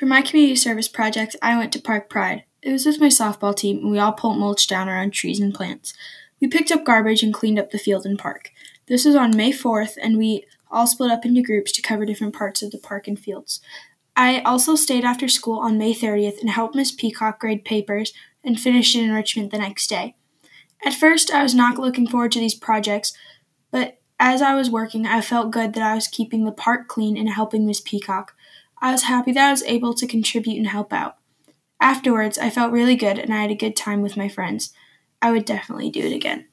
For my community service project, I went to Park Pride. It was with my softball team, and we all pulled mulch down around trees and plants. We picked up garbage and cleaned up the field and park. This was on May 4th, and we all split up into groups to cover different parts of the park and fields. I also stayed after school on May 30th and helped Miss Peacock grade papers and finished an enrichment the next day. At first, I was not looking forward to these projects, but as I was working, I felt good that I was keeping the park clean and helping Miss Peacock. I was happy that I was able to contribute and help out. Afterwards, I felt really good and I had a good time with my friends. I would definitely do it again.